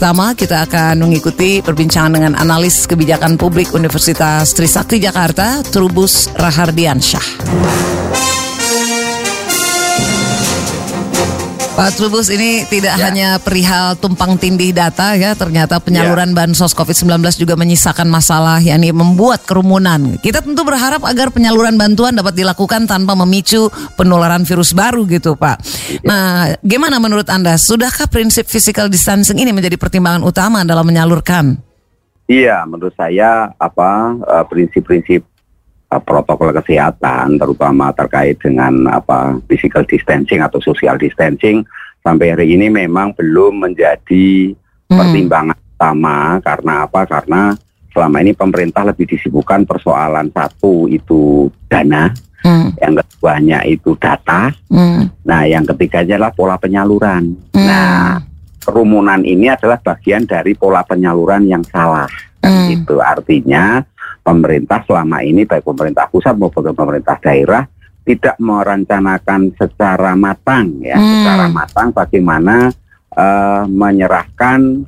pertama kita akan mengikuti perbincangan dengan analis kebijakan publik Universitas Trisakti Jakarta, Trubus Rahardiansyah. Pak Trubus ini tidak ya. hanya perihal tumpang tindih data ya, ternyata penyaluran ya. bansos COVID-19 juga menyisakan masalah yakni membuat kerumunan. Kita tentu berharap agar penyaluran bantuan dapat dilakukan tanpa memicu penularan virus baru gitu, Pak. Ya. Nah, gimana menurut Anda? Sudahkah prinsip physical distancing ini menjadi pertimbangan utama dalam menyalurkan? Iya, menurut saya apa eh, prinsip-prinsip protokol kesehatan terutama terkait dengan apa physical distancing atau social distancing sampai hari ini memang belum menjadi hmm. pertimbangan utama karena apa karena selama ini pemerintah lebih disibukkan persoalan satu itu dana hmm. yang keduanya itu data hmm. nah yang ketiganya adalah pola penyaluran hmm. nah kerumunan ini adalah bagian dari pola penyaluran yang salah hmm. itu artinya pemerintah selama ini baik pemerintah pusat maupun pemerintah daerah tidak merencanakan secara matang ya, hmm. secara matang bagaimana uh, menyerahkan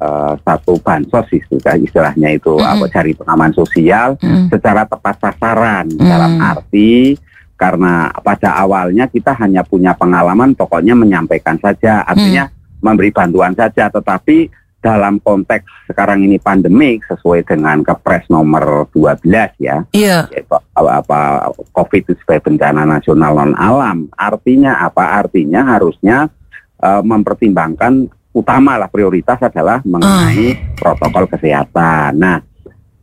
uh, satu bansos istilahnya itu hmm. apa cari pengaman sosial hmm. secara tepat sasaran hmm. dalam arti karena pada awalnya kita hanya punya pengalaman pokoknya menyampaikan saja artinya hmm. memberi bantuan saja tetapi dalam konteks sekarang ini pandemik sesuai dengan Kepres nomor 12 ya. Iya. Yaitu apa, apa Covid itu sebagai bencana nasional non alam. Artinya apa? Artinya harusnya uh, mempertimbangkan utama lah prioritas adalah mengenai uh. protokol kesehatan. Nah,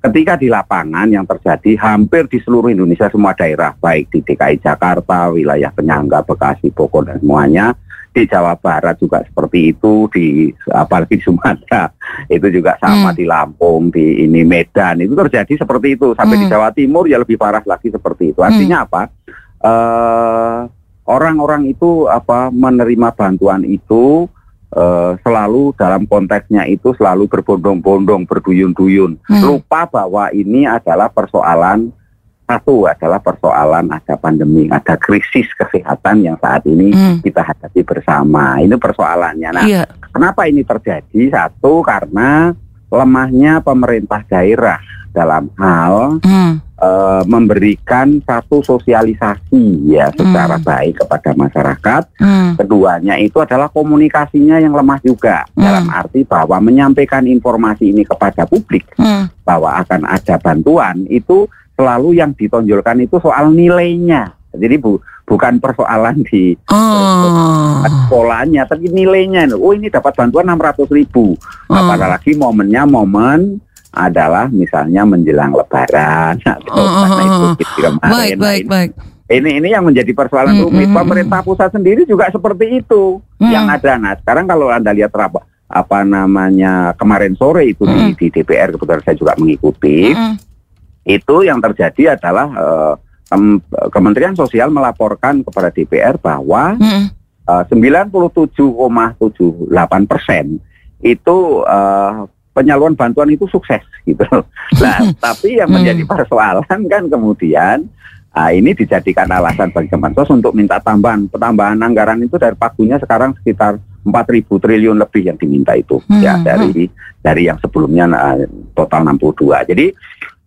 ketika di lapangan yang terjadi hampir di seluruh Indonesia semua daerah baik di DKI Jakarta, wilayah penyangga Bekasi, Bogor dan semuanya di Jawa Barat juga seperti itu di apalagi di Sumatera itu juga sama hmm. di Lampung di ini Medan itu terjadi seperti itu sampai hmm. di Jawa Timur ya lebih parah lagi seperti itu artinya hmm. apa uh, orang-orang itu apa menerima bantuan itu uh, selalu dalam konteksnya itu selalu berbondong-bondong berduyun-duyun hmm. lupa bahwa ini adalah persoalan satu adalah persoalan ada pandemi, ada krisis kesehatan yang saat ini hmm. kita hadapi bersama. Ini persoalannya. Nah, iya. kenapa ini terjadi? Satu karena lemahnya pemerintah daerah dalam hal hmm. e, memberikan satu sosialisasi ya secara hmm. baik kepada masyarakat. Hmm. Keduanya itu adalah komunikasinya yang lemah juga hmm. dalam arti bahwa menyampaikan informasi ini kepada publik hmm. bahwa akan ada bantuan itu selalu yang ditonjolkan itu soal nilainya. Jadi bu, bukan persoalan di oh. polanya, tapi nilainya. Oh ini dapat bantuan 600 ribu. Nah, oh. apalagi momennya momen adalah misalnya menjelang Lebaran atau oh, oh, itu kemarin. Baik, nah, baik, baik. Ini ini yang menjadi persoalan mm, rumit. Pemerintah pusat sendiri juga seperti itu mm. yang ada. Nah sekarang kalau anda lihat apa apa namanya kemarin sore itu mm. di, di DPR kebetulan saya juga mengikuti. Mm itu yang terjadi adalah uh, Kementerian Sosial melaporkan kepada DPR bahwa hmm. uh, 97,78 persen itu uh, penyaluran bantuan itu sukses gitu. Nah, tapi yang menjadi persoalan kan kemudian Nah, ini dijadikan alasan bagi Kemensos untuk minta tambahan. Pertambahan anggaran itu dari pagunya sekarang sekitar 4.000 triliun lebih yang diminta itu hmm. ya dari dari yang sebelumnya nah, total 62. Jadi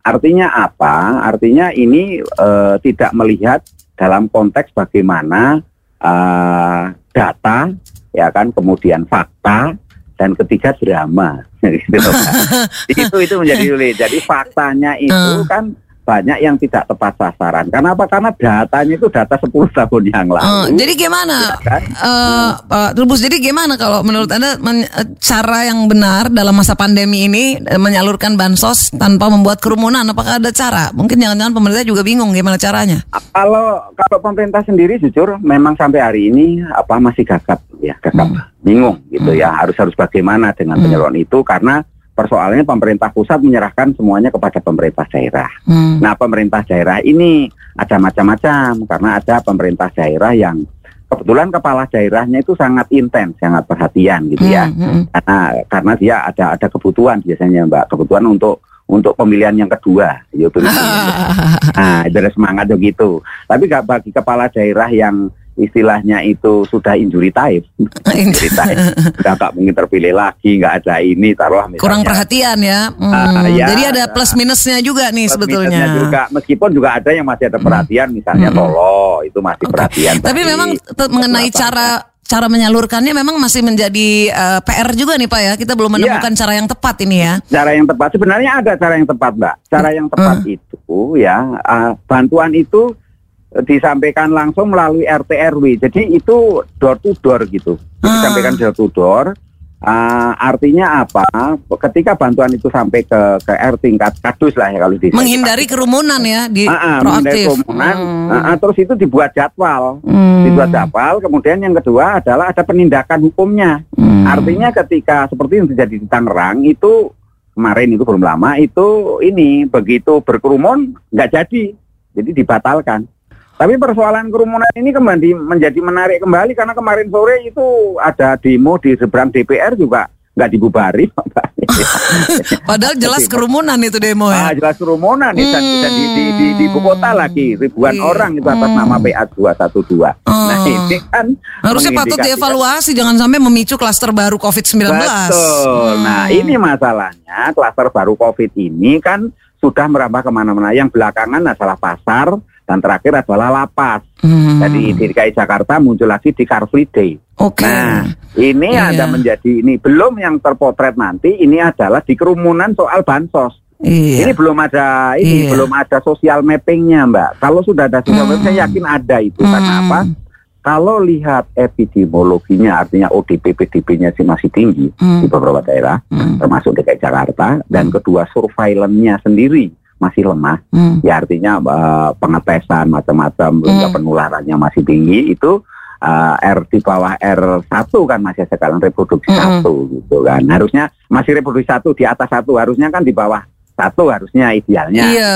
Artinya apa? Artinya ini uh, tidak melihat dalam konteks bagaimana uh, data, ya kan, kemudian fakta, dan ketiga drama. gitu, itu itu menjadi sulit. Jadi faktanya itu uh. kan banyak yang tidak tepat sasaran. Karena apa? Karena datanya itu data 10 tahun yang lalu. Uh, jadi gimana, ya kan? uh, Pak Trubus? Jadi gimana kalau menurut anda cara yang benar dalam masa pandemi ini menyalurkan bansos tanpa membuat kerumunan? Apakah ada cara? Mungkin jangan-jangan pemerintah juga bingung gimana caranya. Kalau kalau pemerintah sendiri jujur memang sampai hari ini apa masih gagap ya gagap hmm. bingung gitu hmm. ya harus harus bagaimana dengan hmm. penyaluran itu karena persoalannya pemerintah pusat menyerahkan semuanya kepada pemerintah daerah. Hmm. Nah, pemerintah daerah ini ada macam-macam karena ada pemerintah daerah yang kebetulan kepala daerahnya itu sangat intens, sangat perhatian gitu ya. Hmm, hmm. Karena karena dia ada ada kebutuhan biasanya Mbak, kebutuhan untuk untuk pemilihan yang kedua, yaitu nah, dari semangat begitu. Tapi bagi kepala daerah yang istilahnya itu sudah injury time, injury time, nggak nggak mungkin terpilih lagi, nggak ada ini, taruh misalnya. Kurang perhatian ya. Hmm, uh, ya jadi ada plus minusnya juga nih plus sebetulnya. juga, meskipun juga ada yang masih ada perhatian, misalnya hmm. Tolo itu masih okay. perhatian. Tapi memang mengenai cara cara menyalurkannya memang masih menjadi uh, eh, PR juga nih Pak ya. Kita belum iya. menemukan ya. cara yang tepat ini ya. Cara yang tepat sebenarnya ada cara yang tepat Mbak. Cara yang tepat hmm. itu ya uh, bantuan itu disampaikan langsung melalui RT RW. Jadi itu door to door gitu. Hmm. Disampaikan door to door. Uh, artinya apa? Ketika bantuan itu sampai ke ke R tingkat kadus lah ya kalau di menghindari kerumunan ya di uh, uh, menghindari kerumunan. Hmm. Uh, uh, terus itu dibuat jadwal, hmm. dibuat jadwal. Kemudian yang kedua adalah ada penindakan hukumnya. Hmm. Artinya ketika seperti yang terjadi di Tangerang itu kemarin itu belum lama itu ini begitu berkerumun nggak jadi, jadi dibatalkan. Tapi persoalan kerumunan ini kembali menjadi menarik kembali karena kemarin sore itu ada demo di seberang DPR juga nggak dibubari. Padahal jelas kerumunan itu demo ya. Ah, jelas kerumunan hmm. dan, dan di, di, di, di ibu kota lagi ribuan hmm. orang itu atas hmm. nama PA 212. Hmm. Nah ini kan harusnya patut dievaluasi jangan sampai memicu klaster baru COVID-19. Betul. Hmm. Nah ini masalahnya klaster baru COVID ini kan sudah merambah ke mana-mana. Yang belakangan adalah pasar, dan terakhir adalah lapas. Hmm. Jadi di DKI Jakarta muncul lagi di Car Free Day. Okay. Nah, ini yeah. ada menjadi ini belum yang terpotret nanti ini adalah di kerumunan soal bansos. Iya. Ini belum ada ini iya. belum ada sosial mappingnya mbak. Kalau sudah ada sosial hmm. mapping saya yakin ada itu hmm. karena apa? Kalau lihat epidemiologinya artinya ODP PDP-nya sih masih tinggi hmm. di beberapa daerah hmm. termasuk DKI Jakarta dan hmm. kedua surveillance-nya sendiri masih lemah, hmm. ya artinya uh, pengetesan macam-macam, hmm. penularannya masih tinggi itu uh, R di bawah R1 kan masih sekarang reproduksi hmm. satu gitu kan. Harusnya masih reproduksi satu di atas satu, harusnya kan di bawah satu harusnya idealnya. Iya.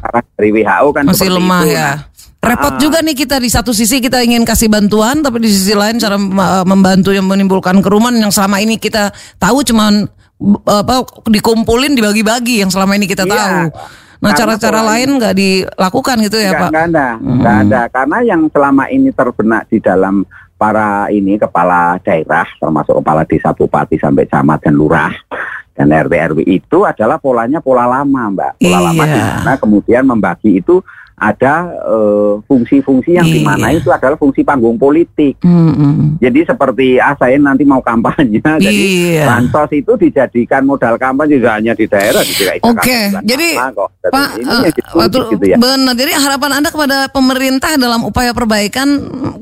Karena dari WHO kan masih lemah itu. ya. Nah, Repot uh, juga nih kita di satu sisi kita ingin kasih bantuan, tapi di sisi lain cara membantu yang menimbulkan kerumunan yang selama ini kita tahu cuman apa dikumpulin dibagi-bagi yang selama ini kita iya. tahu. Nah cara-cara lain nggak dilakukan gitu ya Pak? Nggak ada, hmm. nggak ada karena yang selama ini terbenak di dalam para ini kepala daerah termasuk kepala desa bupati sampai camat dan lurah dan RT RW itu adalah polanya pola lama mbak pola iya. lama di mana kemudian membagi itu ada eh, fungsi-fungsi uh, yang iya. di mana itu adalah fungsi panggung politik. Mm-hmm. Jadi seperti ah saya nanti mau kampanye, iya. jadi bansos itu dijadikan modal kampanye juga hanya di daerah di Oke, okay. jadi Pak, uh, gitu ya. benar. Jadi harapan anda kepada pemerintah dalam upaya perbaikan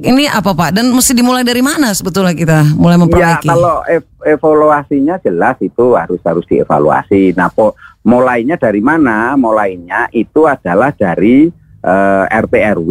ini apa Pak? Dan mesti dimulai dari mana sebetulnya kita mulai memperbaiki? Ya kalau ev- evaluasinya jelas itu harus harus dievaluasi. Nah, po- mulainya dari mana? Mulainya itu adalah dari eh, RT RW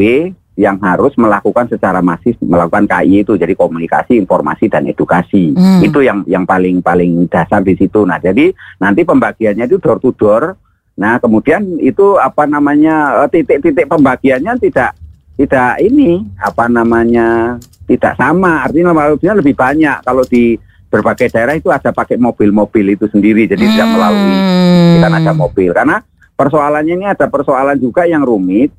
yang harus melakukan secara masif melakukan KI itu jadi komunikasi, informasi dan edukasi. Hmm. Itu yang yang paling paling dasar di situ. Nah, jadi nanti pembagiannya itu door to door. Nah, kemudian itu apa namanya eh, titik-titik pembagiannya tidak tidak ini apa namanya tidak sama. Artinya maksudnya lebih banyak kalau di berbagai daerah itu ada pakai mobil-mobil itu sendiri. Jadi hmm. tidak melalui kita ada mobil karena persoalannya ini ada persoalan juga yang rumit.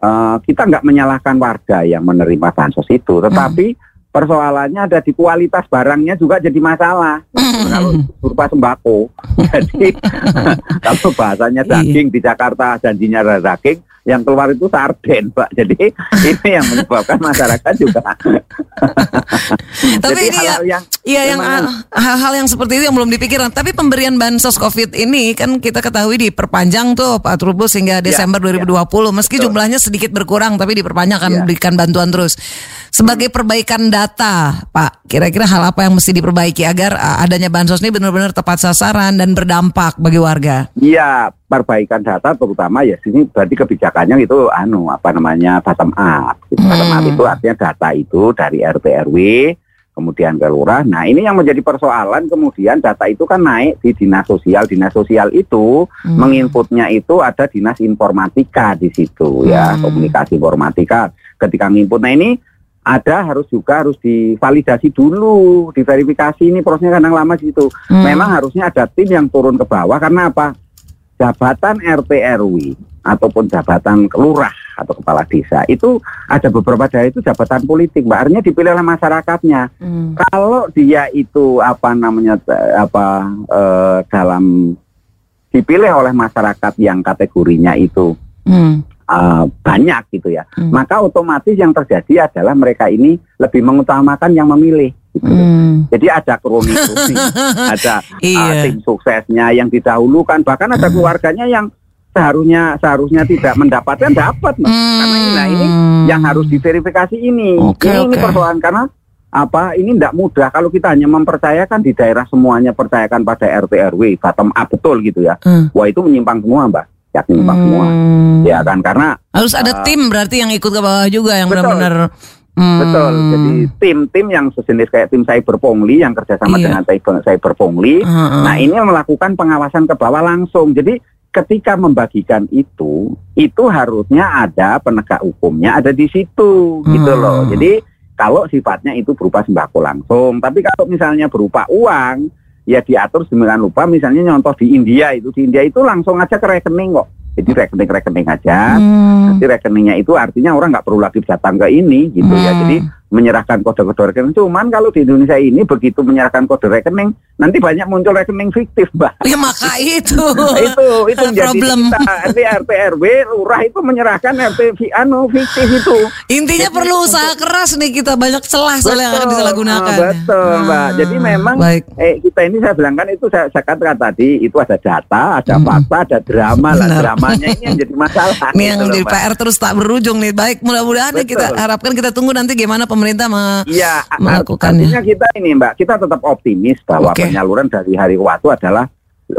Uh, kita nggak menyalahkan warga yang menerima bansos itu, tetapi hmm. persoalannya ada di kualitas barangnya juga jadi masalah. Hmm. Kalau berupa sembako, jadi kalau bahasanya iya. daging di Jakarta janjinya ada daging, yang keluar itu sarden, Pak. Jadi ini yang menyebabkan masyarakat juga. Tapi ini hal -hal ya, yang iya yang hal-hal yang seperti itu yang belum dipikirkan. Tapi pemberian bansos Covid ini kan kita ketahui diperpanjang tuh Pak Trubus hingga ya, Desember ya, 2020. Ya. Meski Betul. jumlahnya sedikit berkurang, tapi diperpanjang akan ya. berikan bantuan terus. Sebagai hmm. perbaikan data, Pak, kira-kira hal apa yang mesti diperbaiki agar adanya bansos ini benar-benar tepat sasaran dan berdampak bagi warga? Iya, perbaikan data terutama ya sini berarti kebijakannya itu anu apa namanya bottom up. Gitu. Hmm. Bottom up itu artinya data itu dari RT RW kemudian ke lurah. Nah ini yang menjadi persoalan kemudian data itu kan naik di dinas sosial. Dinas sosial itu hmm. menginputnya itu ada dinas informatika di situ ya hmm. komunikasi informatika ketika menginput. Nah ini ada harus juga harus divalidasi dulu, diverifikasi ini prosesnya kadang lama situ. Hmm. Memang harusnya ada tim yang turun ke bawah karena apa? jabatan RT RW ataupun jabatan kelurahan atau kepala desa itu ada beberapa daerah itu jabatan politik, mbak. Artinya dipilih oleh masyarakatnya. Hmm. Kalau dia itu apa namanya apa eh, dalam dipilih oleh masyarakat yang kategorinya itu hmm. uh, banyak gitu ya, hmm. maka otomatis yang terjadi adalah mereka ini lebih mengutamakan yang memilih. Gitu. Hmm. Jadi ada kroni-kroni, ada iya. uh, tim suksesnya yang didahulukan, bahkan ada hmm. keluarganya yang seharusnya seharusnya tidak mendapatkan dapat, hmm. karena ini, nah ini yang harus diverifikasi ini. Okay, ini, okay. ini persoalan karena apa ini tidak mudah kalau kita hanya mempercayakan di daerah semuanya percayakan pada RT RW bottom up betul gitu ya. Hmm. Wah itu menyimpang semua, Mbak. Ya menyimpang hmm. semua. Ya kan karena harus ada uh, tim berarti yang ikut ke bawah juga yang benar-benar Hmm. Betul. Jadi tim-tim yang sejenis kayak tim cyber pungli yang kerjasama iya. dengan cyber, cyber pungli, uh -uh. nah ini melakukan pengawasan ke bawah langsung. Jadi ketika membagikan itu, itu harusnya ada penegak hukumnya ada di situ, hmm. gitu loh. Jadi kalau sifatnya itu berupa sembako langsung. Tapi kalau misalnya berupa uang, ya diatur sedemikian lupa. Misalnya nyontoh di India itu, di India itu langsung aja ke rekening kok. Jadi rekening-rekening aja. Hmm. Nanti rekeningnya itu artinya orang nggak perlu lagi datang ke ini gitu ya. hmm. ya. Jadi menyerahkan kode-kode rekening. Cuman kalau di Indonesia ini begitu menyerahkan kode rekening, nanti banyak muncul rekening fiktif, Mbak. Ya maka itu. itu itu menjadi problem. RT RT RW lurah itu menyerahkan RT anu fiktif itu. Intinya Jadi, perlu usaha keras nih kita banyak celah soalnya yang akan disalahgunakan. Ah, betul, hmm. Mbak. Jadi memang Baik. eh kita ini saya bilang kan itu saya, saya katakan tadi itu ada data, ada hmm. fakta, ada drama lah. Dramanya ini yang jadi masalah. Ini gitu yang di PR terus tak berujung nih. Baik, mudah-mudahan kita harapkan kita tunggu nanti gimana pemerintah me ya, melakukannya. Artinya kita ini Mbak, kita tetap optimis bahwa okay. penyaluran dari hari ke waktu adalah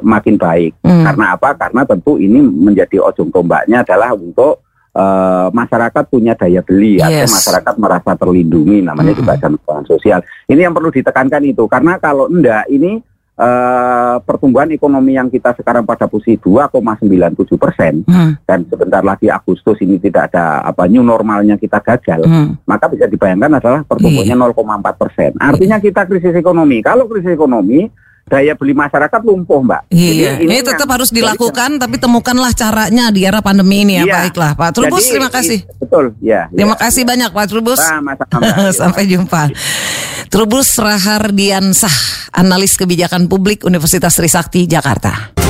makin baik. Hmm. Karena apa? Karena tentu ini menjadi ujung tombaknya adalah untuk uh, masyarakat punya daya beli yes. atau masyarakat merasa terlindungi namanya hmm. juga bantuan sosial. Ini yang perlu ditekankan itu karena kalau enggak ini uh, pertumbuhan ekonomi yang kita sekarang pada posisi 2,97 persen hmm. dan sebentar lagi Agustus ini tidak ada apa new normalnya kita gagal, hmm. maka bisa dibayangkan adalah pertumbuhannya yeah. 0,4 persen. Artinya kita krisis ekonomi. Kalau krisis ekonomi daya beli masyarakat lumpuh, Mbak. Iya. Jadi ini, ini tetap harus dilakukan, tapi temukanlah caranya di era pandemi ini ya. Iya. Baiklah, Pak Trubus, Jadi, terima kasih. Betul, ya. Terima ya, kasih ya. banyak, Pak Trubus. Sampai jumpa. Trubus Rahardiansah, analis kebijakan publik Universitas Trisakti Jakarta.